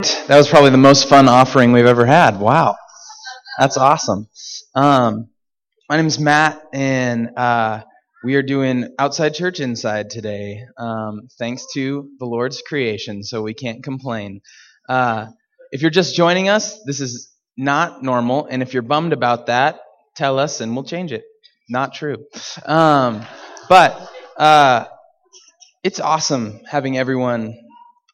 That was probably the most fun offering we've ever had. Wow. That's awesome. Um, my name is Matt, and uh, we are doing outside church inside today, um, thanks to the Lord's creation, so we can't complain. Uh, if you're just joining us, this is not normal, and if you're bummed about that, tell us and we'll change it. Not true. Um, but uh, it's awesome having everyone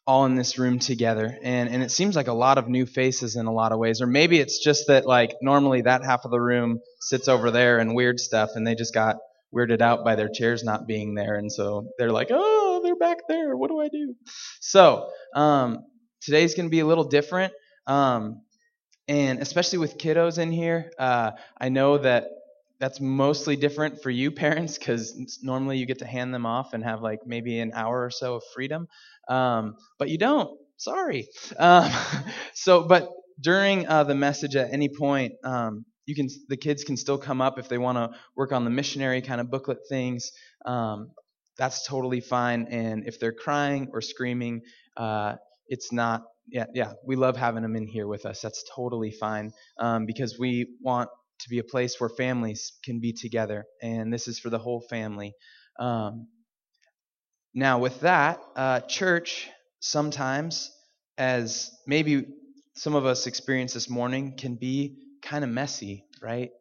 all in this room together. And and it seems like a lot of new faces in a lot of ways. Or maybe it's just that like normally that half of the room sits over there and weird stuff and they just got weirded out by their chairs not being there. And so they're like oh they're back there. What do i do? So um, today's going to be a little different. Um, and especially with kiddos in here uh, i know that that's mostly different for you parents because normally you get to hand them off and have like maybe an hour or so of freedom um, but you don't. Sorry. Um, so but during uh, the message at any point um, you can the kids can still come up if they want to work on the missionary kind of booklet things. Um, that's totally fine. And if they're crying or screaming uh, it's not yeah yeah we love having them in here with us. That's totally fine. Um, because we want to be a place where families can be together, and this is for the whole family. Um, now, with that, uh, church sometimes, as maybe some of us experienced this morning, can be kind of messy, right?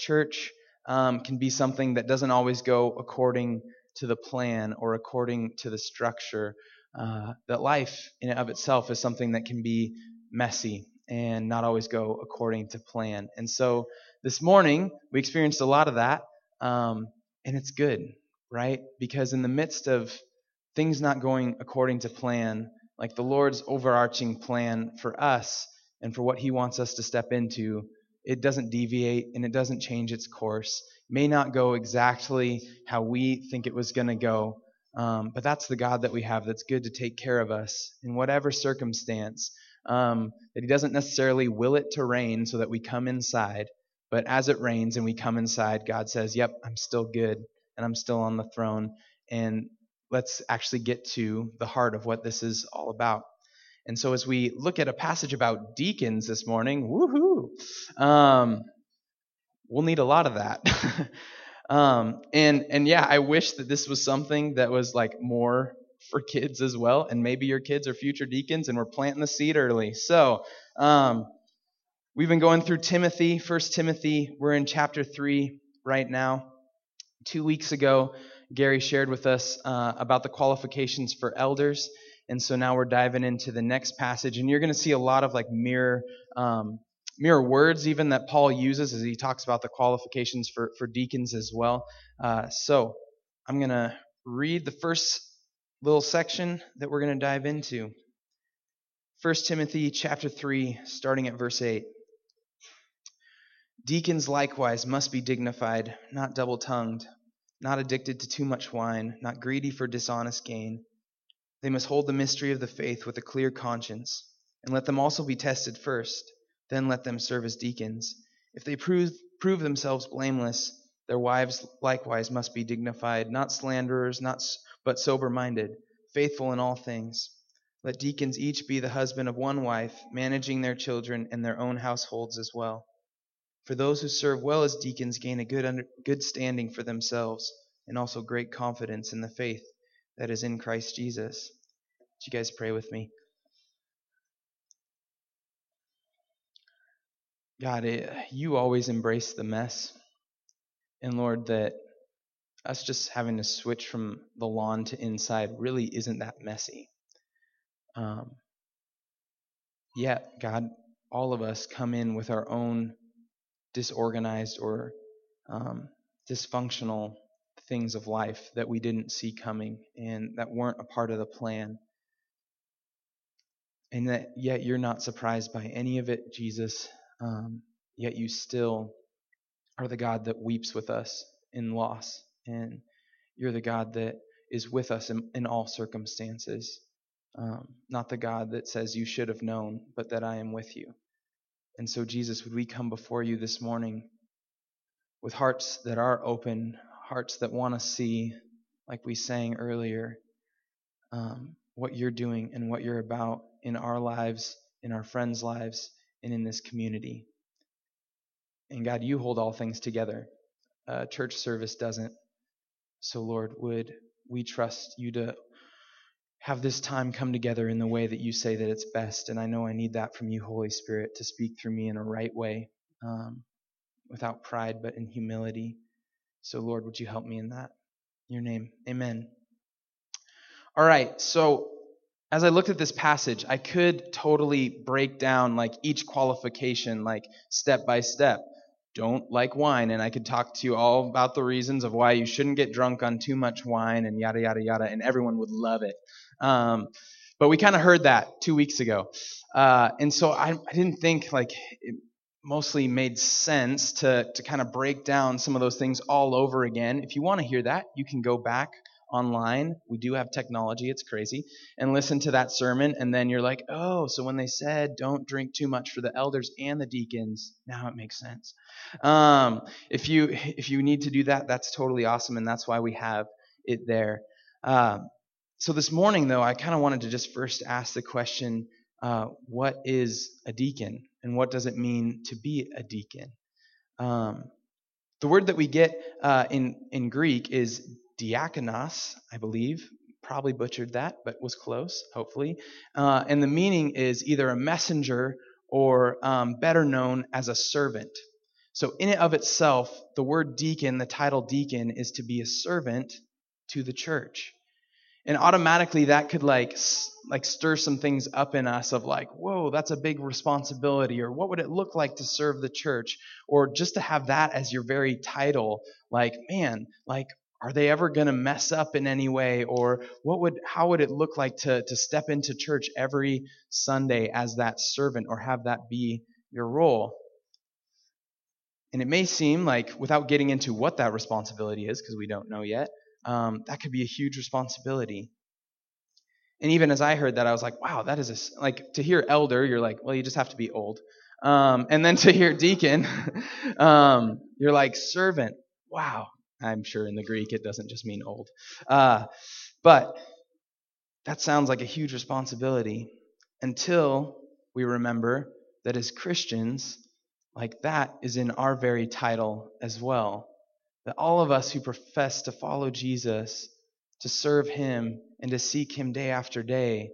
Church um, can be something that doesn't always go according to the plan or according to the structure. Uh, that life in and of itself is something that can be messy and not always go according to plan. And so this morning, we experienced a lot of that, um, and it's good, right? Because in the midst of things not going according to plan, like the Lord's overarching plan for us and for what He wants us to step into, it doesn't deviate and it doesn't change its course. It may not go exactly how we think it was going to go, um, but that's the God that we have that's good to take care of us in whatever circumstance. Um, that He doesn't necessarily will it to rain so that we come inside, but as it rains and we come inside, God says, Yep, I'm still good and I'm still on the throne. And let's actually get to the heart of what this is all about. And so as we look at a passage about deacons this morning, woohoo, um, we'll need a lot of that. um, and and yeah, I wish that this was something that was like more for kids as well. And maybe your kids are future deacons, and we're planting the seed early. So um, We've been going through Timothy, First Timothy. We're in chapter 3 right now. Two weeks ago, Gary shared with us uh, about the qualifications for elders. And so now we're diving into the next passage. And you're going to see a lot of like mirror, um, mirror words even that Paul uses as he talks about the qualifications for, for deacons as well. Uh, so I'm going to read the first little section that we're going to dive into. 1 Timothy chapter 3, starting at verse 8. Deacons likewise must be dignified, not double tongued, not addicted to too much wine, not greedy for dishonest gain. They must hold the mystery of the faith with a clear conscience, and let them also be tested first. Then let them serve as deacons. If they prove, prove themselves blameless, their wives likewise must be dignified, not slanderers, not but sober minded, faithful in all things. Let deacons each be the husband of one wife, managing their children and their own households as well. For those who serve well as deacons gain a good, under, good standing for themselves and also great confidence in the faith that is in Christ Jesus. Would you guys pray with me? God, it, you always embrace the mess. And Lord, that us just having to switch from the lawn to inside really isn't that messy. Um, yet, God, all of us come in with our own disorganized or um, dysfunctional things of life that we didn't see coming and that weren't a part of the plan. And that yet you're not surprised by any of it, Jesus. Um, yet you still are the God that weeps with us in loss. And you're the God that is with us in, in all circumstances. Um, not the God that says you should have known, but that I am with you. And so, Jesus, would we come before you this morning with hearts that are open, hearts that want to see, like we sang earlier, um, what you're doing and what you're about in our lives in our friends' lives, and in this community. And God, you hold all things together. Uh, church service doesn't. So, Lord, would we trust you to have this time come together in the way that you say that it's best? And I know I need that from you, Holy Spirit, to speak through me in a right way, um, without pride, but in humility. So, Lord, would you help me in that? In your name, amen. All right, so as I looked at this passage, I could totally break down like each qualification, like step by step. Don't like wine, and I could talk to you all about the reasons of why you shouldn't get drunk on too much wine, and yada yada yada, and everyone would love it. Um, but we kind of heard that two weeks ago, uh, and so I, I didn't think like it mostly made sense to to kind of break down some of those things all over again. If you want to hear that, you can go back online. We do have technology, it's crazy. And listen to that sermon, and then you're like, oh, so when they said don't drink too much for the elders and the deacons, now it makes sense. Um, if you if you need to do that, that's totally awesome, and that's why we have it there. Um, so this morning, though, I kind of wanted to just first ask the question, uh, what is a deacon, and what does it mean to be a deacon? Um, the word that we get uh, in in Greek is diakonos, I believe. Probably butchered that, but was close, hopefully. Uh, and the meaning is either a messenger or um, better known as a servant. So, in and of itself, the word deacon, the title deacon, is to be a servant to the church. And automatically that could like like stir some things up in us of like, whoa, that's a big responsibility, or what would it look like to serve the church, or just to have that as your very title, like, man, like are they ever going to mess up in any way? Or what would how would it look like to to step into church every sunday as that servant or have that be your role? And it may seem like without getting into what that responsibility is because we don't know yet um, that could be a huge responsibility and even as i heard that i was like wow that is a, like to hear elder you're like well you just have to be old um, and then to hear deacon um, you're like servant wow I'm sure in the Greek it doesn't just mean old. Uh, but that sounds like a huge responsibility until we remember that as Christians, like that is in our very title as well. That all of us who profess to follow Jesus, to serve Him, and to seek Him day after day,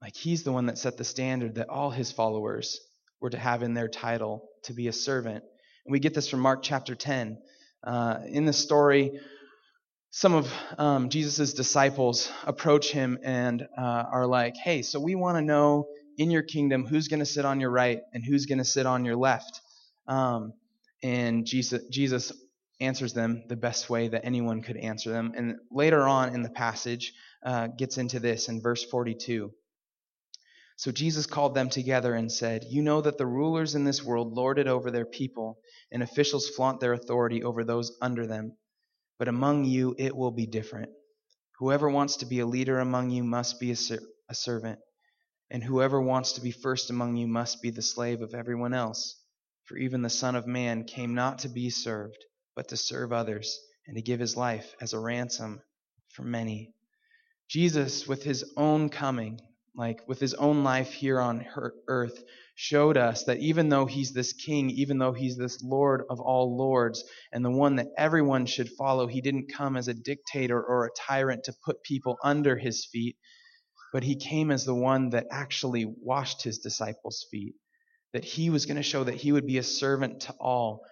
like He's the one that set the standard that all His followers were to have in their title to be a servant. And we get this from Mark chapter 10. Uh, in the story, some of um, Jesus' disciples approach him and uh, are like, hey, so we want to know in your kingdom who's going to sit on your right and who's going to sit on your left. Um, and Jesus, Jesus answers them the best way that anyone could answer them. And later on in the passage, uh, gets into this in verse 42. So Jesus called them together and said, You know that the rulers in this world lord it over their people, and officials flaunt their authority over those under them. But among you it will be different. Whoever wants to be a leader among you must be a, ser- a servant, and whoever wants to be first among you must be the slave of everyone else. For even the Son of Man came not to be served, but to serve others, and to give his life as a ransom for many. Jesus, with his own coming, like with his own life here on earth, showed us that even though he's this king, even though he's this Lord of all lords, and the one that everyone should follow, he didn't come as a dictator or a tyrant to put people under his feet, but he came as the one that actually washed his disciples' feet. That he was going to show that he would be a servant to all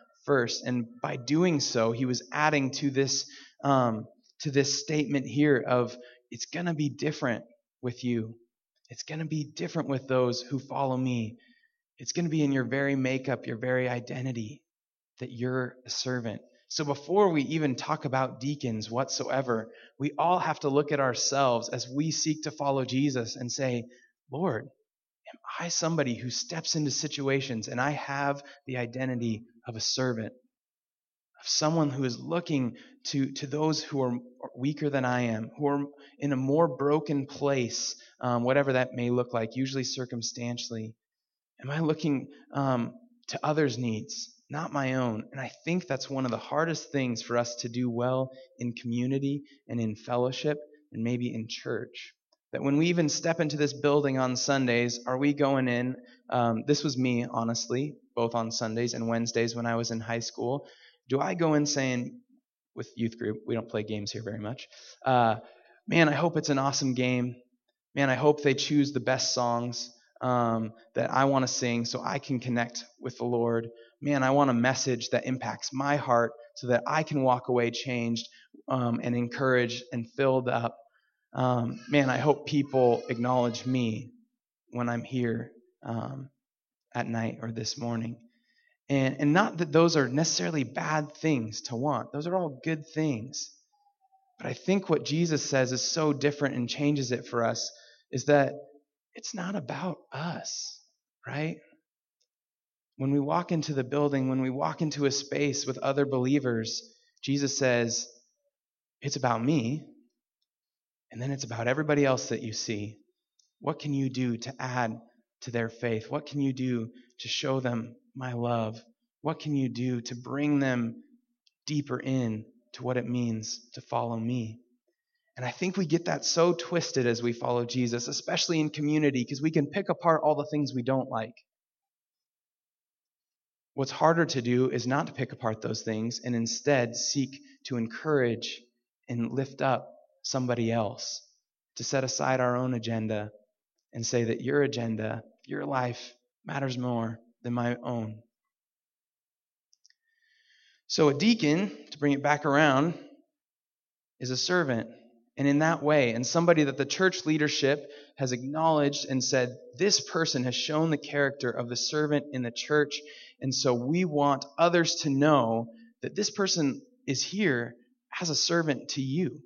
and by doing so, he was adding to this um, to this statement here of it's going to be different with you it's going to be different with those who follow me. It's going to be in your very makeup, your very identity, that you're a servant. So before we even talk about deacons whatsoever, we all have to look at ourselves as we seek to follow Jesus and say, Lord, I somebody who steps into situations and I have the identity of a servant? of someone who is looking to, to those who are weaker than I am, who are in a more broken place, um, whatever that may look like, usually circumstantially. Am I looking um, to others' needs, not my own? And I think that's one of the hardest things for us to do well in community and in fellowship and maybe in church. That when we even step into this building on Sundays, are we going in? Um, this was me, honestly, both on Sundays and Wednesdays when I was in high school. Do I go in saying, with youth group, we don't play games here very much. Uh, man, I hope it's an awesome game. Man, I hope they choose the best songs um, that I want to sing so I can connect with the Lord. Man, I want a message that impacts my heart so that I can walk away changed um, and encouraged and filled up. Um, man, I hope people acknowledge me when I'm here um, at night or this morning. And, and not that those are necessarily bad things to want, those are all good things. But I think what Jesus says is so different and changes it for us is that it's not about us, right? When we walk into the building, when we walk into a space with other believers, Jesus says, It's about me. And then it's about everybody else that you see. What can you do to add to their faith? What can you do to show them my love? What can you do to bring them deeper in to what it means to follow me? And I think we get that so twisted as we follow Jesus, especially in community, because we can pick apart all the things we don't like. What's harder to do is not to pick apart those things and instead seek to encourage and lift up somebody else, to set aside our own agenda and say that your agenda, your life matters more than my own. So, a deacon, to bring it back around, is a servant and in that way, and somebody that the church leadership has acknowledged and said, this person has shown the character of the servant in the church. And so we want others to know that this person is here as a servant to you.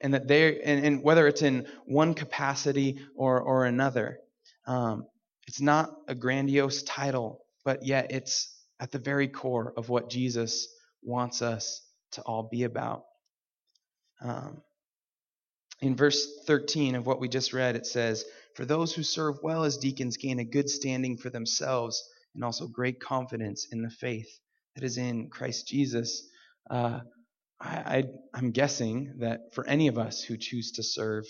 And that they and, and whether it's in one capacity or, or another, um, it's not a grandiose title, but yet it's at the very core of what Jesus wants us to all be about. Um, in verse 13 of what we just read, it says, For those who serve well as deacons gain a good standing for themselves and also great confidence in the faith that is in Christ Jesus. Uh, I, I, am guessing that for any of us who choose to serve,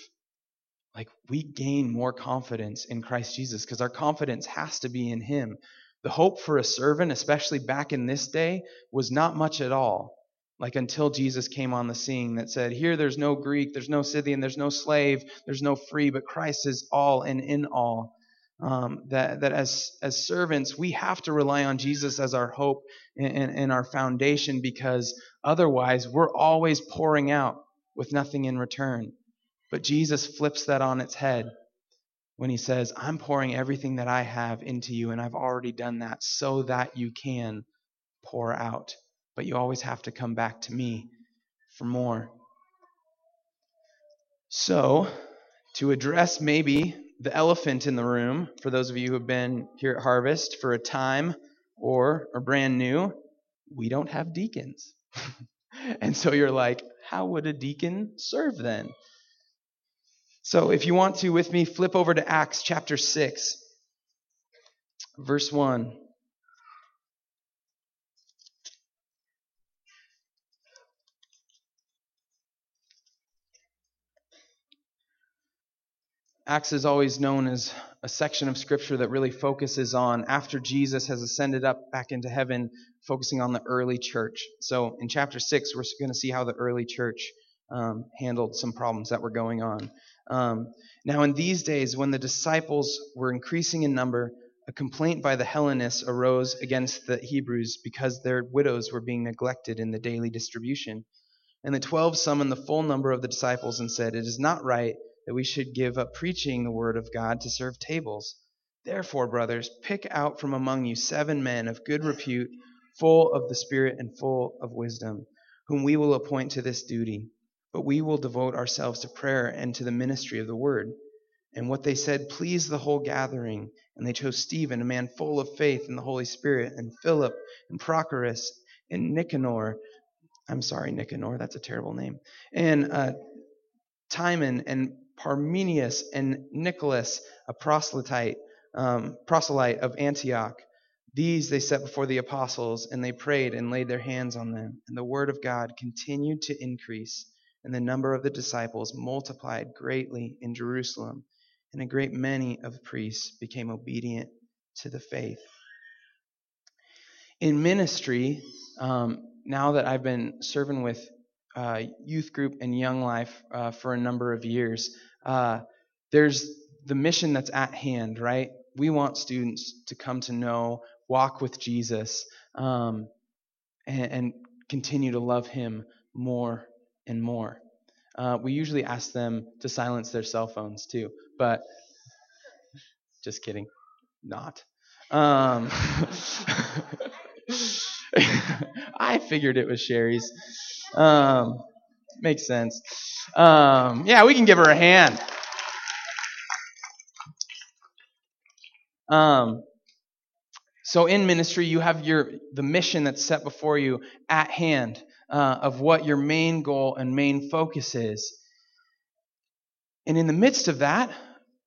like we gain more confidence in Christ Jesus because our confidence has to be in Him. The hope for a servant, especially back in this day, was not much at all like until Jesus came on the scene that said, Here there's no Greek, there's no Scythian, there's no slave, there's no free, but Christ is all and in all. Um, that that as as servants we have to rely on Jesus as our hope and, and our foundation because otherwise we're always pouring out with nothing in return. But Jesus flips that on its head when he says, I'm pouring everything that I have into you, and I've already done that so that you can pour out but you always have to come back to me for more. So, to address maybe the elephant in the room, for those of you who have been here at Harvest for a time or are brand new, we don't have deacons. and so you're like, how would a deacon serve then? So if you want to, with me, flip over to Acts chapter 6, verse 1. Acts is always known as a section of scripture that really focuses on after Jesus has ascended up back into heaven, focusing on the early church. So in chapter 6, we're going to see how the early church um, handled some problems that were going on. Um, now, in these days, when the disciples were increasing in number, a complaint by the Hellenists arose against the Hebrews because their widows were being neglected in the daily distribution. And the twelve summoned the full number of the disciples and said, It is not right that we should give up preaching the word of God to serve tables. Therefore, brothers, pick out from among you seven men of good repute, full of the Spirit and full of wisdom, whom we will appoint to this duty. But we will devote ourselves to prayer and to the ministry of the word. And what they said pleased the whole gathering. And they chose Stephen, a man full of faith in the Holy Spirit, and Philip, and Prochorus, and Nicanor. I'm sorry, Nicanor, that's a terrible name. And uh, Timon, and Parmenius and Nicholas, a proselyte, um, proselyte of Antioch. These they set before the apostles, and they prayed and laid their hands on them. And the word of God continued to increase, and the number of the disciples multiplied greatly in Jerusalem, and a great many of the priests became obedient to the faith. In ministry, um, now that I've been serving with uh, youth group and young life uh, for a number of years, uh, there's the mission that's at hand, right? We want students to come to know, walk with Jesus, um, and, and continue to love Him more and more. Uh, we usually ask them to silence their cell phones too, but just kidding, not. Um, I figured it was Sherry's. Um, makes sense. Um, yeah, we can give her a hand. Um, so in ministry, you have your the mission that's set before you at hand uh, of what your main goal and main focus is. And in the midst of that,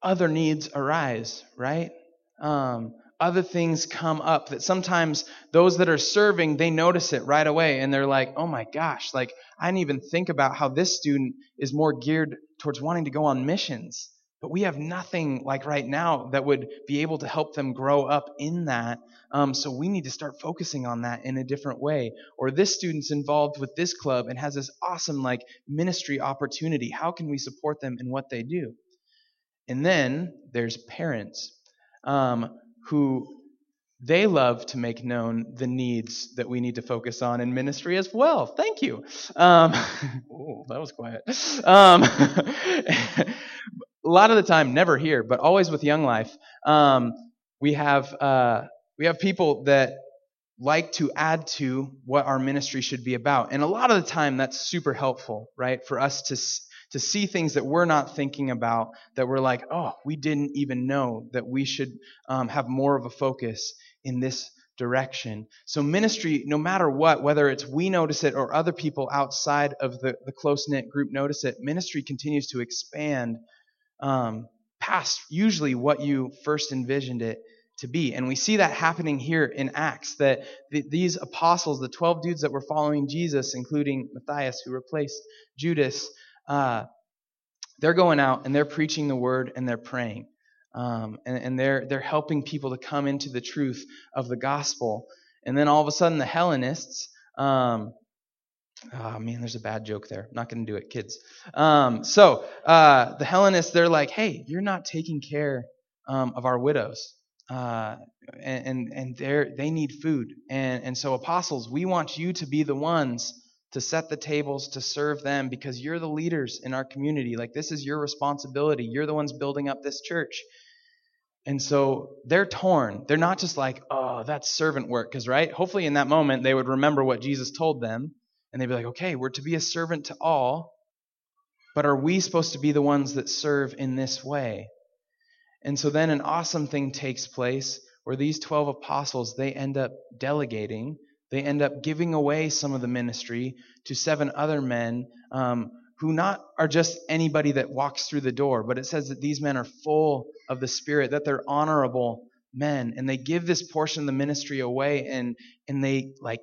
other needs arise, right? Um, other things come up that sometimes those that are serving, they notice it right away and they're like, oh my gosh, like I didn't even think about how this student is more geared towards wanting to go on missions. But we have nothing like right now that would be able to help them grow up in that. Um, so we need to start focusing on that in a different way. Or this student's involved with this club and has this awesome like ministry opportunity. How can we support them in what they do? And then there's parents um, who they love to make known the needs that we need to focus on in ministry as well. Thank you. Um, oh, that was quiet. Um, a lot of the time, never here, but always with Young Life, um, we have uh, we have people that like to add to what our ministry should be about, and a lot of the time, that's super helpful, right? For us to to see things that we're not thinking about, that we're like, oh, we didn't even know that we should um, have more of a focus in this direction. So ministry, no matter what, whether it's we notice it or other people outside of the, the close knit group notice it, ministry continues to expand um, past usually what you first envisioned it to be. And we see that happening here in Acts, that the, these apostles, the 12 dudes that were following Jesus, including Matthias, who replaced Judas, uh, they're going out and they're preaching the word and they're praying. Um, and, and they're, they're helping people to come into the truth of the gospel. And then all of a sudden, the Hellenists, um, Oh man, there's a bad joke there. Not going to do it, kids. Um, so uh, the Hellenists, they're like, "Hey, you're not taking care um, of our widows, uh, and and they they need food, and and so apostles, we want you to be the ones to set the tables to serve them because you're the leaders in our community. Like this is your responsibility. You're the ones building up this church." And so they're torn. They're not just like, "Oh, that's servant work," because right? Hopefully, in that moment, they would remember what Jesus told them and they'd be like, okay, we're to be a servant to all, but are we supposed to be the ones that serve in this way? And so then an awesome thing takes place where these 12 apostles, they end up delegating, they end up giving away some of the ministry to seven other men um, who not are just anybody that walks through the door, but it says that these men are full of the Spirit, that they're honorable men, and they give this portion of the ministry away, and and they like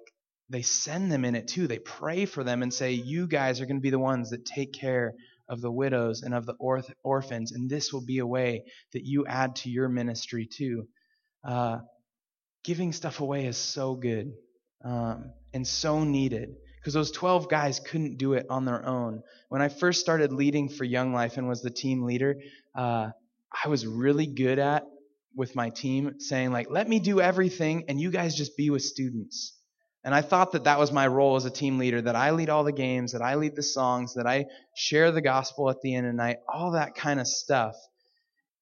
they send them in it too. They pray for them and say, You guys are going to be the ones that take care of the widows and of the orth- orphans, and this will be a way that you add to your ministry too. Uh, giving stuff away is so good um, and so needed because those 12 guys couldn't do it on their own. When I first started leading for Young Life and was the team leader, uh, I was really good at with my team saying like, "Let me do everything, and you guys just be with students." And I thought that that was my role as a team leader, that I lead all the games, that I lead the songs, that I share the gospel at the end of the night, all that kind of stuff.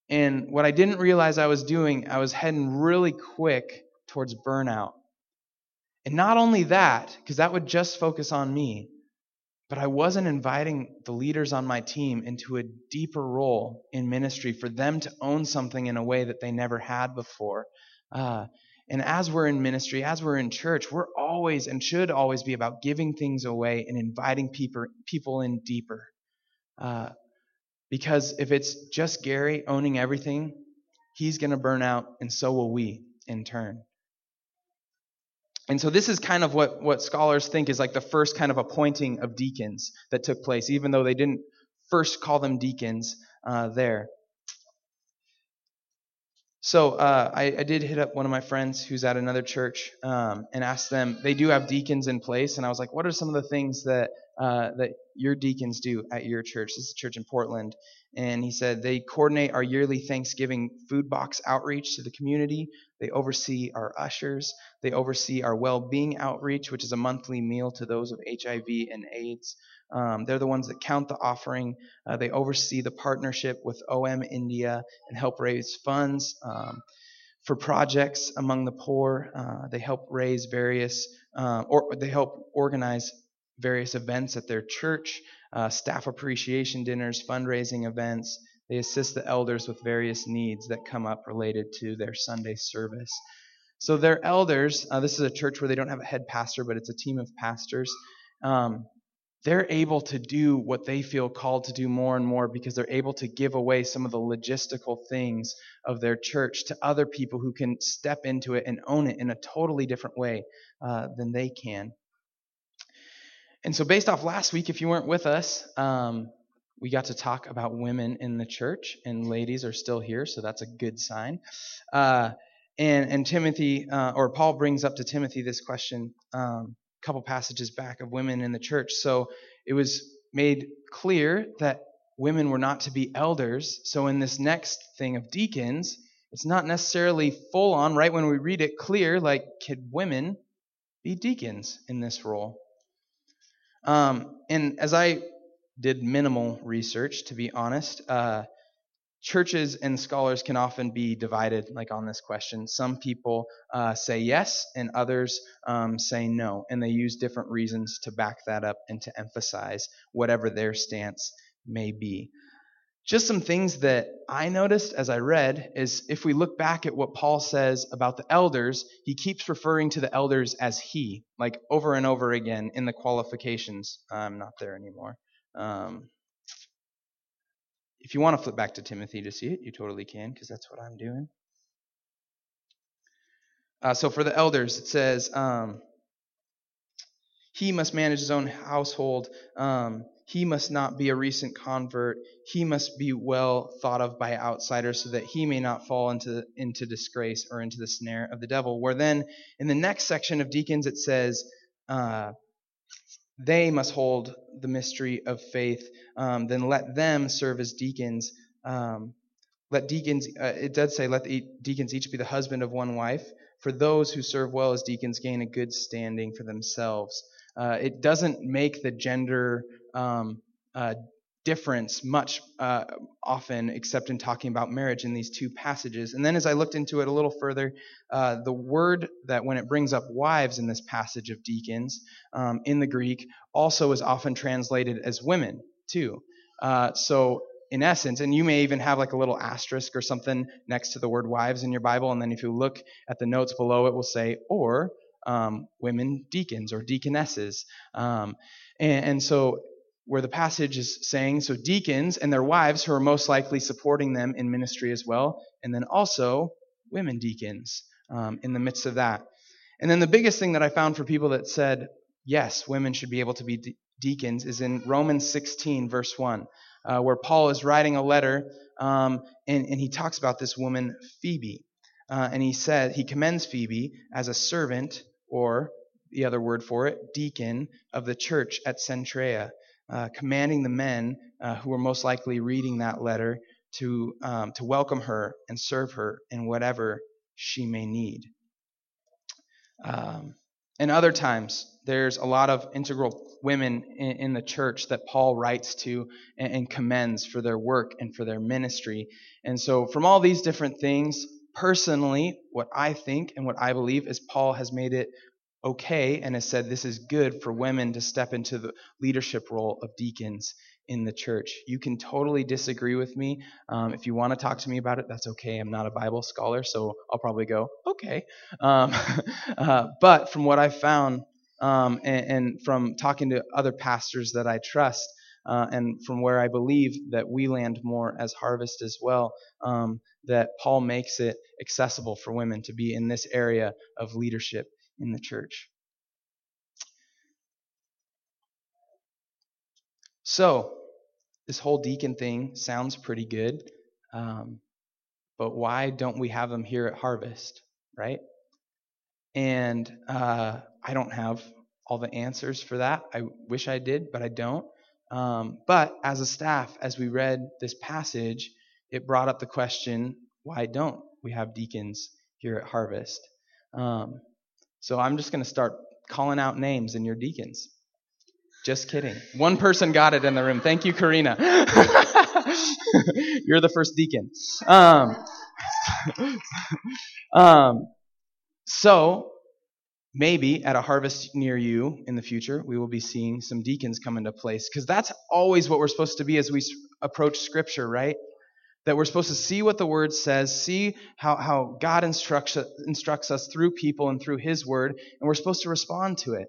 And what I didn't realize I was doing, I was heading really quick towards burnout. And not only that, because that would just focus on me, but I wasn't inviting the leaders on my team into a deeper role in ministry for them to own something in a way that they never had before. Uh, and as we're in ministry, as we're in church, we're always and should always be about giving things away and inviting people, people in deeper. Uh, because if it's just Gary owning everything, he's going to burn out, and so will we in turn. And so this is kind of what, what scholars think is like the first kind of appointing of deacons that took place, even though they didn't first call them deacons uh, there. So uh, I, I, did hit up one of my friends who's at another church um, and asked them. They do have deacons in place, and I was like, "What are some of the things that uh, that your deacons do at your church?" This is a church in Portland, and he said they coordinate our yearly Thanksgiving food box outreach to the community. They oversee our ushers. They oversee our well-being outreach, which is a monthly meal to those with HIV and AIDS. Um, they're the ones that count the offering. Uh, they oversee the partnership with OM India and help raise funds um, for projects among the poor. Uh, they help raise various, uh, or they help organize various events at their church, uh, staff appreciation dinners, fundraising events. They assist the elders with various needs that come up related to their Sunday service. So their elders, uh, this is a church where they don't have a head pastor, but it's a team of pastors. Um, they're able to do what they feel called to do more and more because they're able to give away some of the logistical things of their church to other people who can step into it and own it in a totally different way uh, than they can. And so, based off last week, if you weren't with us, um, we got to talk about women in the church, and ladies are still here, so that's a good sign. Uh, and, and Timothy, uh, or Paul brings up to Timothy this question. Um, couple passages back of women in the church. So it was made clear that women were not to be elders. So in this next thing of deacons, it's not necessarily full on, right when we read it clear, like, could women be deacons in this role? Um, and as I did minimal research, to be honest, uh, churches and scholars can often be divided like on this question. Some people uh, say yes and others um, say no and they use different reasons to back that up and to emphasize whatever their stance may be. Just some things that i noticed as i read is if we look back at what paul says about the elders he keeps referring to the elders as he like over and over again in the qualifications. I'm not there anymore. Um, if you want to flip back to Timothy to see it, you totally can, because that's what I'm doing. Uh, so for the elders, it says, um, he must manage his own household. Um, he must not be a recent convert. He must be well thought of by outsiders so that he may not fall into, into disgrace or into the snare of the devil. Where then in the next section of deacons, it says, uh, they must hold the mystery of faith. Um, then let them serve as deacons. Um, let deacons, uh, it does say, let the deacons each be the husband of one wife. For those who serve well as deacons gain a good standing for themselves. Uh, it doesn't make the gender um, uh, difference much uh, often, except in talking about marriage in these two passages. And then as I looked into it a little further, uh, the word that when it brings up wives in this passage of deacons um, in the Greek also is often translated as women, too. Uh, so in essence, and you may even have like a little asterisk or something next to the word wives in your Bible, and then if you look at the notes below, it will say, or um, women deacons or deaconesses. Um, and, and so where the passage is saying, so deacons and their wives who are most likely supporting them in ministry as well, and then also women deacons um, in the midst of that. And then the biggest thing that I found for people that said, yes, women should be able to be de- deacons is in Romans 16, verse 1, uh, where Paul is writing a letter um, and, and, he talks about this woman, Phoebe. Uh, and he said, he commends Phoebe as a servant, or the other word for it, deacon of the church at Cenchrea uh, commanding the men uh, who were most likely reading that letter to, um, to welcome her and serve her in whatever she may need. Um, and other times, there's a lot of integral women in, in the church that Paul writes to and, and commends for their work and for their ministry. And so, from all these different things, personally, what I think and what I believe is Paul has made it okay and has said this is good for women to step into the leadership role of deacons in the church. You can totally disagree with me. Um, if you want to talk to me about it, that's okay. I'm not a Bible scholar, so I'll probably go, okay. Um, uh, but from what I've found um, and, and, from talking to other pastors that I trust, uh, and from where I believe that we land more as harvest as well, um, that Paul makes it accessible for women to be in this area of leadership in the church. So, this whole deacon thing sounds pretty good, um, but why don't we have them here at Harvest, right? And uh, I don't have all the answers for that. I wish I did, but I don't. Um, but as a staff, as we read this passage, it brought up the question why don't we have deacons here at Harvest? Um, so I'm just going to start calling out names in your deacons. Just kidding. One person got it in the room. Thank you, Karina. You're the first deacon. Um, um, so maybe at a harvest near you in the future, we will be seeing some deacons come into place because that's always what we're supposed to be as we approach Scripture, right? That we're supposed to see what the Word says, see how, how God instructs, instructs us through people and through His Word, and we're supposed to respond to it.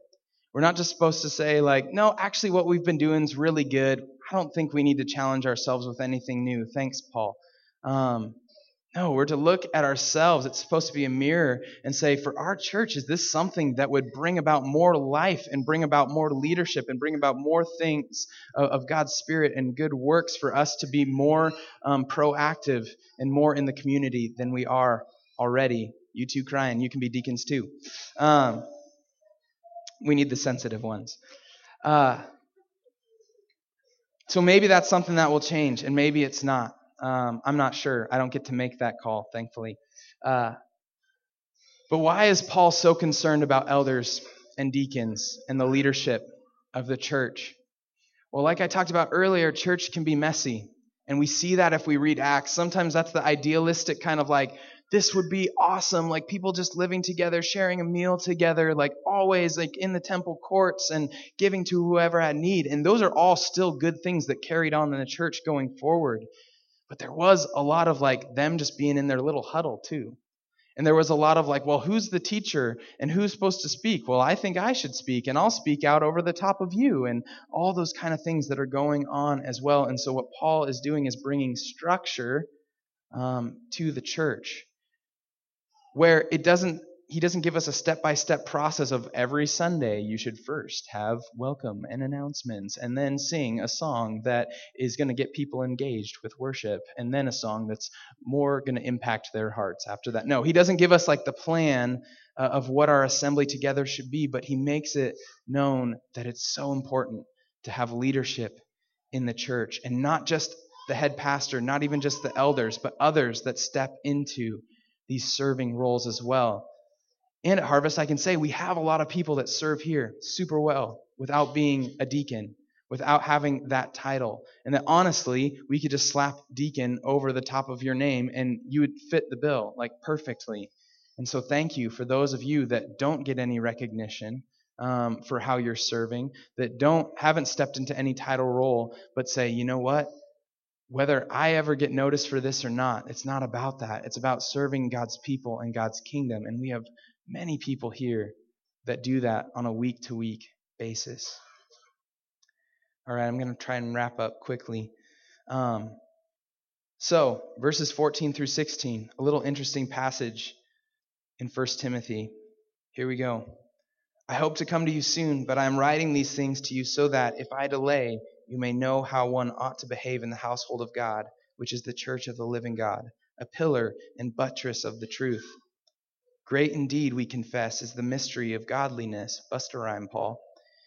We're not just supposed to say, like, no, actually, what we've been doing is really good. I don't think we need to challenge ourselves with anything new. Thanks, Paul. Um, no, we're to look at ourselves. It's supposed to be a mirror and say, for our church, is this something that would bring about more life and bring about more leadership and bring about more things of, God's Spirit and good works for us to be more um, proactive and more in the community than we are already? You two crying, you can be deacons too. Um, we need the sensitive ones. Uh, so maybe that's something that will change, and maybe it's not. Um, I'm not sure. I don't get to make that call, thankfully. Uh, but why is Paul so concerned about elders and deacons and the leadership of the church? Well, like I talked about earlier, church can be messy. And we see that if we read Acts. Sometimes that's the idealistic kind of like, this would be awesome. Like people just living together, sharing a meal together, like always, like in the temple courts and giving to whoever had need. And those are all still good things that carried on in the church going forward. But there was a lot of like them just being in their little huddle too. And there was a lot of like, well, who's the teacher and who's supposed to speak? Well, I think I should speak and I'll speak out over the top of you and all those kind of things that are going on as well. And so what Paul is doing is bringing structure um, to the church where it doesn't he doesn't give us a step-by-step process of every Sunday you should first have welcome and announcements and then sing a song that is going to get people engaged with worship and then a song that's more going to impact their hearts after that. No, he doesn't give us like the plan uh, of what our assembly together should be, but he makes it known that it's so important to have leadership in the church and not just the head pastor, not even just the elders, but others that step into these serving roles as well. And at Harvest, I can say we have a lot of people that serve here super well without being a deacon, without having that title. And that honestly, we could just slap deacon over the top of your name and you would fit the bill like perfectly. And so thank you for those of you that don't get any recognition. Um, for how you're serving, that don't haven't stepped into any title role, but say, you know what, whether I ever get noticed for this or not, it's not about that. It's about serving God's people and God's kingdom. And we have many people here that do that on a week to week basis. All right, I'm going to try and wrap up quickly. Um, so, verses 14 through 16, a little interesting passage in 1 Timothy. Here we go. I hope to come to you soon, but I am writing these things to you so that if I delay, you may know how one ought to behave in the household of God, which is the church of the living God, a pillar and buttress of the truth. Great indeed, we confess, is the mystery of godliness. Buster rhyme, Paul.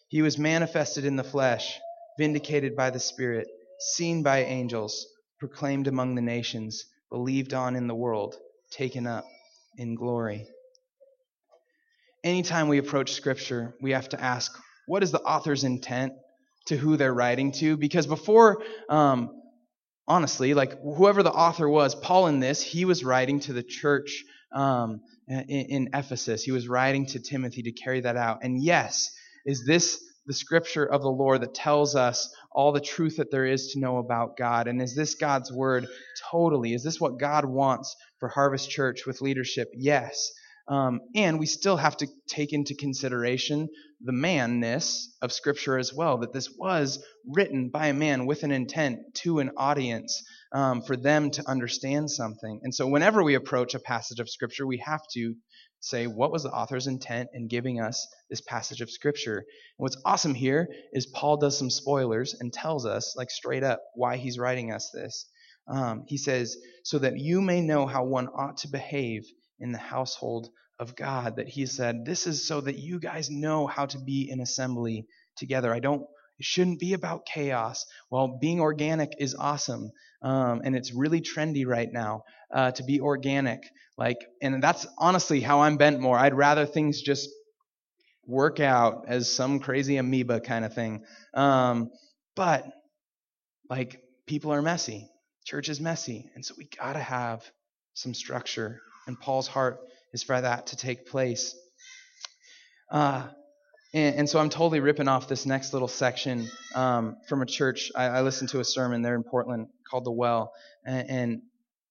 He was manifested in the flesh, vindicated by the Spirit, seen by angels, proclaimed among the nations, believed on in the world, taken up in glory. Anytime we approach Scripture, we have to ask, what is the author's intent? to who they're writing to because before um, honestly like whoever the author was paul in this he was writing to the church um, Uh, in, in ephesus. He was writing to timothy to carry that out. And yes is this the scripture of the lord that tells us all the truth that there is to know about god? And is this god's word totally? Is this what god wants for harvest church with leadership? Yes Um, and we still have to take into consideration the manness of Scripture as well, that this was written by a man with an intent to an audience um, for them to understand something. And so whenever we approach a passage of Scripture, we have to say, what was the author's intent in giving us this passage of Scripture? And what's awesome here is Paul does some spoilers and tells us, like straight up, why he's writing us this. Um, he says, so that you may know how one ought to behave in the household of God. That he said, this is so that you guys know how to be in assembly together. I don't, it shouldn't be about chaos. Well, being organic is awesome. Um, and it's really trendy right now uh, to be organic. Like, and that's honestly how I'm bent more. I'd rather things just work out as some crazy amoeba kind of thing. Um, but like people are messy. Church is messy. And so we got to have some structure. And Paul's heart is for that to take place. Uh, and, and, so I'm totally ripping off this next little section um, from a church. I, I, listened to a sermon there in Portland called The Well. And,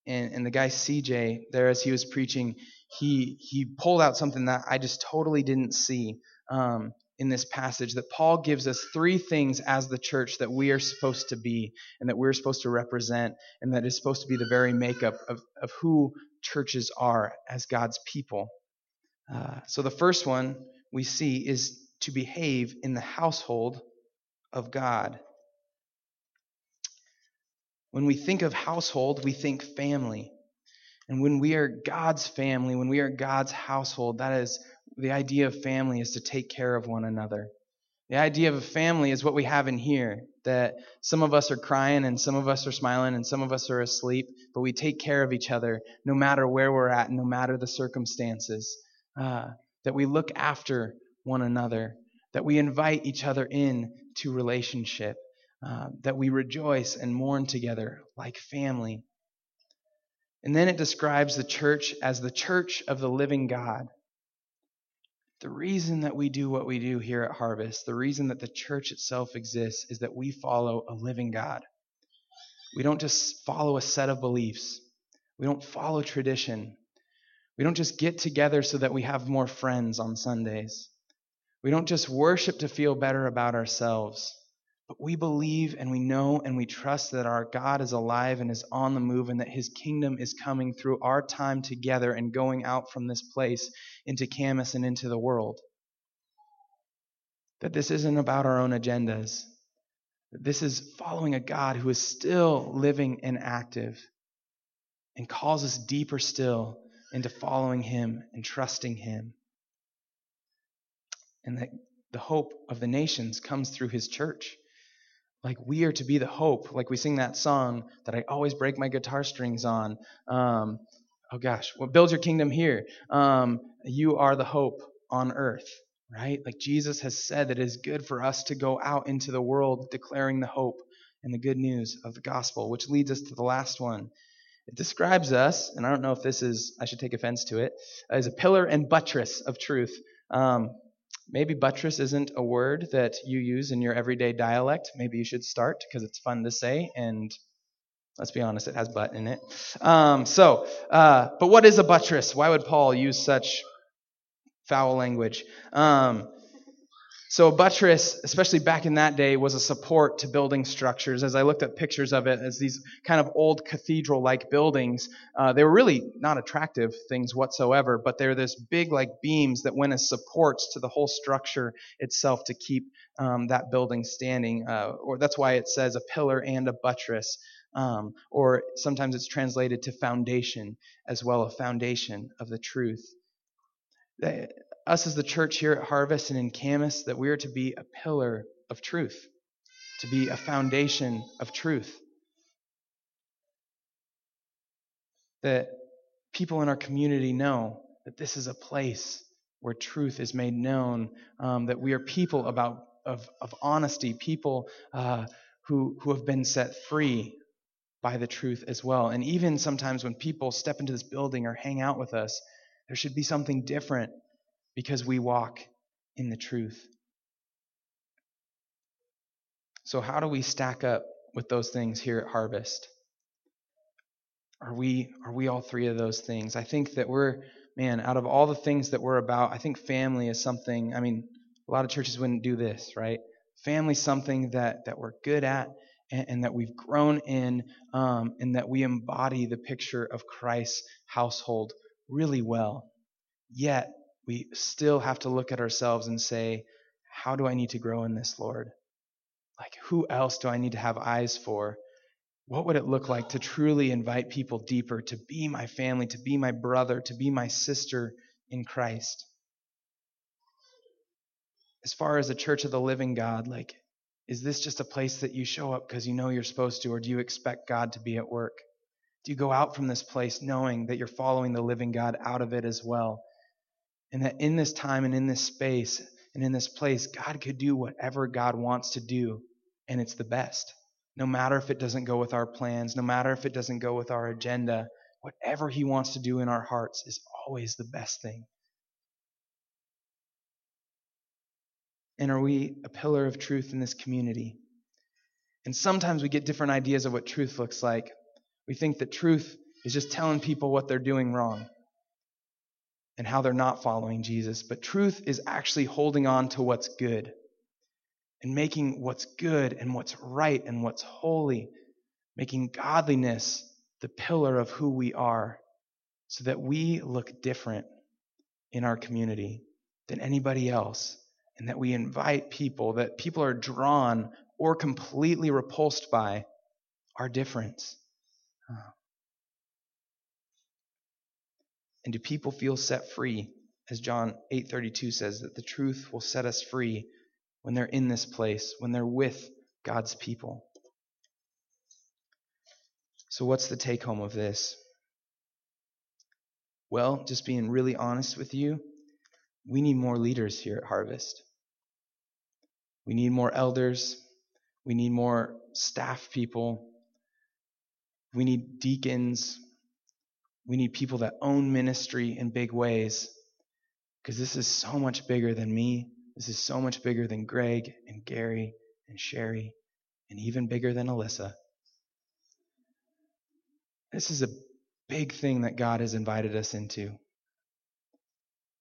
and, and the guy CJ, there as he was preaching, he, he pulled out something that I just totally didn't see. Um, in this passage that Paul gives us three things as the church that we are supposed to be and that we're supposed to represent and that is supposed to be the very makeup of, of who churches are as God's people. Uh, so the first one we see is to behave in the household of God. When we think of household, we think family. And when we are God's family, when we are God's household, that is the idea of family is to take care of one another. The idea of a family is what we have in here that some of us are crying and some of us are smiling and some of us are asleep, but we take care of each other no matter where we're at, no matter the circumstances. Uh, that we look after one another, that we invite each other in to relationship, uh, that we rejoice and mourn together like family. And then it describes the church as the church of the living God. The reason that we do what we do here at Harvest, the reason that the church itself exists, is that we follow a living God. We don't just follow a set of beliefs, we don't follow tradition. We don't just get together so that we have more friends on Sundays. We don't just worship to feel better about ourselves. But we believe and we know and we trust that our God is alive and is on the move and that his kingdom is coming through our time together and going out from this place into Camas and into the world. That this isn't about our own agendas. This is following a God who is still living and active and calls us deeper still into following him and trusting him. And that the hope of the nations comes through his church. Like we are to be the hope. Like we sing that song that I always break my guitar strings on. Um, oh gosh, well, build your kingdom here. Um, you are the hope on earth, right? Like Jesus has said that it is good for us to go out into the world declaring the hope and the good news of the gospel, which leads us to the last one. It describes us, and I don't know if this is, I should take offense to it, as a pillar and buttress of truth. Um, Maybe buttress isn't a word that you use in your everyday dialect. Maybe you should start because it's fun to say, and let's be honest, it has butt in it. Um, so, uh, but what is a buttress? Why would Paul use such foul language? Um, so a buttress, especially back in that day, was a support to building structures. As I looked at pictures of it, as these kind of old cathedral-like buildings, uh, they were really not attractive things whatsoever, but they're this big like beams that went as supports to the whole structure itself to keep um, that building standing. Uh, or that's why it says a pillar and a buttress. Um, or sometimes it's translated to foundation as well, a foundation of the truth us as the church here at Harvest and in Camas that we are to be a pillar of truth, to be a foundation of truth. That people in our community know that this is a place where truth is made known, um, that we are people about of, of honesty, people uh, who, who have been set free by the truth as well. And even sometimes when people step into this building or hang out with us, there should be something different because we walk in the truth. So, how do we stack up with those things here at Harvest? Are we are we all three of those things? I think that we're man, out of all the things that we're about, I think family is something, I mean, a lot of churches wouldn't do this, right? Family's something that that we're good at and, and that we've grown in um, and that we embody the picture of Christ's household really well. Yet we still have to look at ourselves and say, how do I need to grow in this, Lord? Like, who else do I need to have eyes for? What would it look like to truly invite people deeper, to be my family, to be my brother, to be my sister in Christ? As far as the church of the living God, like, is this just a place that you show up because you know you're supposed to, or do you expect God to be at work? Do you go out from this place knowing that you're following the living God out of it as well? And that in this time and in this space and in this place, God could do whatever God wants to do, and it's the best. No matter if it doesn't go with our plans, no matter if it doesn't go with our agenda, whatever He wants to do in our hearts is always the best thing. And are we a pillar of truth in this community? And sometimes we get different ideas of what truth looks like. We think that truth is just telling people what they're doing wrong and how they're not following Jesus. But truth is actually holding on to what's good and making what's good and what's right and what's holy, making godliness the pillar of who we are so that we look different in our community than anybody else and that we invite people, that people are drawn or completely repulsed by our difference. Uh, And do people feel set free? As John 8:32 says that the truth will set us free when they're in this place, when they're with God's people. So what's the take home of this? Well, just being really honest with you, we need more leaders here at Harvest. We need more elders. We need more staff people. We need deacons. We need people that own ministry in big ways. Because this is so much bigger than me. This is so much bigger than Greg and Gary and Sherry and even bigger than Alyssa. This is a big thing that God has invited us into.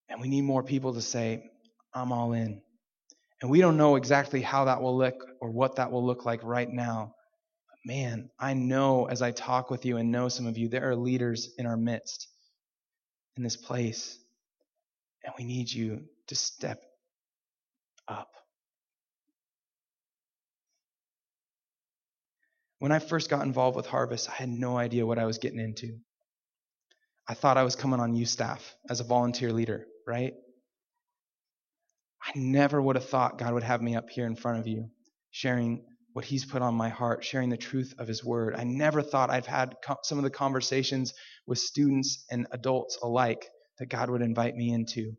And we need more people to say, I'm all in. And we don't know exactly how that will look or what that will look like right now. Man, I know as I talk with you and know some of you, there are leaders in our midst in this place. And we need you to step up. When I first got involved with Harvest, I had no idea what I was getting into. I thought I was coming on youth staff as a volunteer leader, right? I never would have thought God would have me up here in front of you, sharing what He's put on my heart, sharing the truth of His Word. I never thought I've had some of the conversations with students and adults alike that God would invite me into.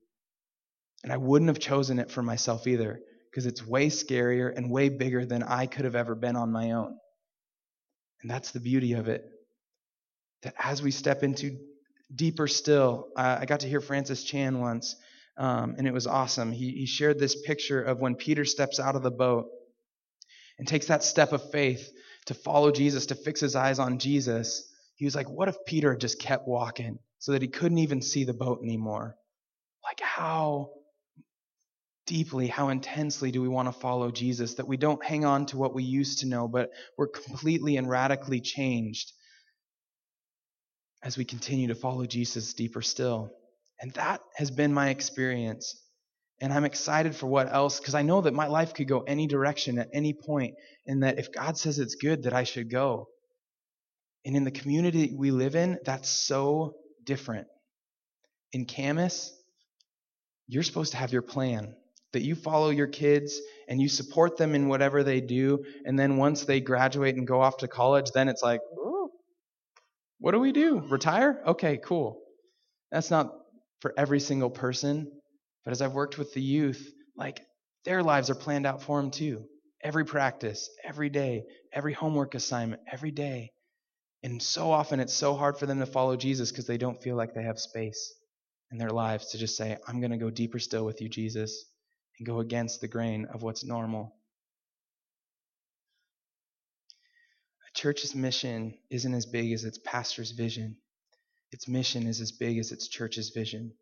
And I wouldn't have chosen it for myself either, because it's way scarier and way bigger than I could have ever been on my own. And that's the beauty of it. That as we step into deeper still, I got to hear Francis Chan once um, and it was awesome. He, he shared this picture of when Peter steps out of the boat and takes that step of faith to follow Jesus, to fix his eyes on Jesus. He was like, What if Peter just kept walking so that he couldn't even see the boat anymore? Like, how deeply, how intensely do we want to follow Jesus that we don't hang on to what we used to know, but we're completely and radically changed as we continue to follow Jesus deeper still? And that has been my experience. And I'm excited for what else, because I know that my life could go any direction at any point, and that if God says it's good, that I should go. And in the community we live in, that's so different. In Camas, you're supposed to have your plan, that you follow your kids and you support them in whatever they do, and then once they graduate and go off to college, then it's like, what do we do? Retire? Okay, cool. That's not for every single person, but as I've worked with the youth, like their lives are planned out for them too. Every practice, every day, every homework assignment, every day. And so often it's so hard for them to follow Jesus because they don't feel like they have space in their lives to just say, I'm going to go deeper still with you, Jesus, and go against the grain of what's normal. A church's mission isn't as big as its pastor's vision. Its mission is as big as its church's vision.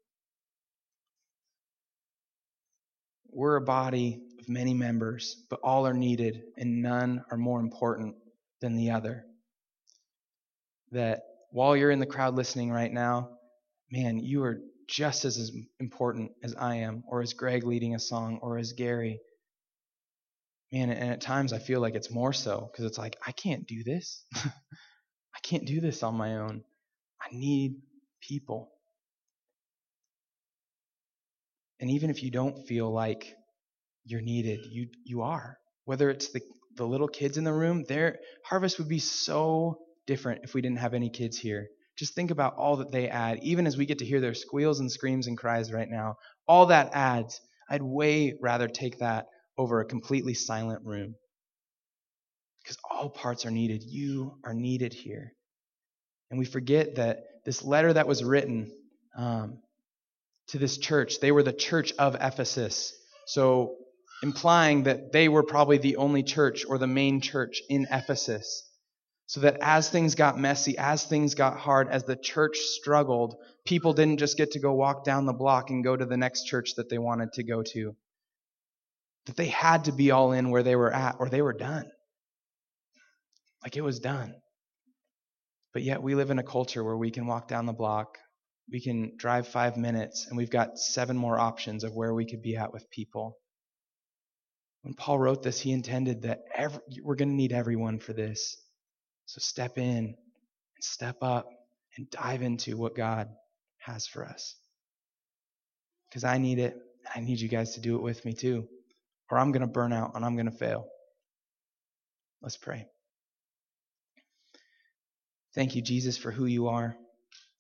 We're a body of many members, but all are needed, and none are more important than the other. That while you're in the crowd listening right now, man, you are just as important as I am, or as Greg leading a song, or as Gary. Man, and at times I feel like it's more so because it's like, I can't do this. I can't do this on my own. I need people. And even if you don't feel like you're needed, you you are. Whether it's the the little kids in the room, their harvest would be so different if we didn't have any kids here. Just think about all that they add, even as we get to hear their squeals and screams and cries right now. All that adds. I'd way rather take that over a completely silent room. Because all parts are needed. You are needed here. And we forget that this letter that was written um, to this church, they were the church of Ephesus. So, implying that they were probably the only church or the main church in Ephesus. So that as things got messy, as things got hard, as the church struggled, people didn't just get to go walk down the block and go to the next church that they wanted to go to. That they had to be all in where they were at or they were done. Like it was done. But yet we live in a culture where we can walk down the block, we can drive five minutes, and we've got seven more options of where we could be at with people. When Paul wrote this, he intended that every, we're going to need everyone for this. So step in and step up and dive into what God has for us. Because I need it, and I need you guys to do it with me too, or I'm going to burn out and I'm going to fail. Let's pray. Thank you, Jesus, for who you are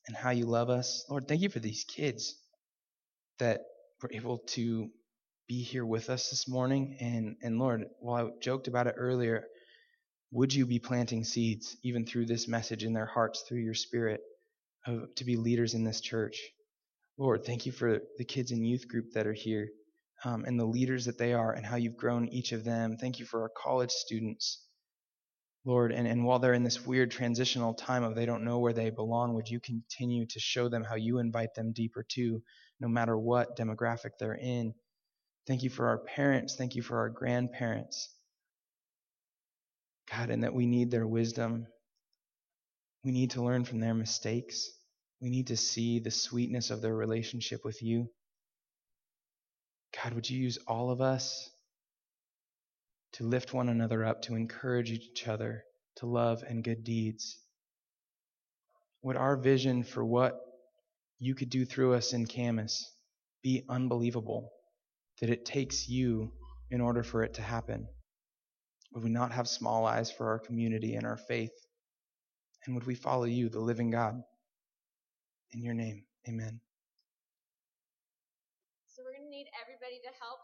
and how you love us. Lord, thank you for these kids that were able to be here with us this morning. And, and Lord, while I joked about it earlier, would you be planting seeds even through this message in their hearts through your spirit of, to be leaders in this church? Lord, thank you for the kids in youth group that are here um, and the leaders that they are and how you've grown each of them. Thank you for our college students. Lord, and, and while they're in this weird transitional time of they don't know where they belong, would you continue to show them how you invite them deeper too, no matter what demographic they're in? Thank you for our parents. Thank you for our grandparents. God, and that we need their wisdom. We need to learn from their mistakes. We need to see the sweetness of their relationship with you. God, would you use all of us to lift one another up, to encourage each other to love and good deeds? Would our vision for what you could do through us in Camas be unbelievable? That it takes you in order for it to happen? Would we not have small eyes for our community and our faith? And would we follow you, the living God? In your name, amen. So we're going to need everybody to help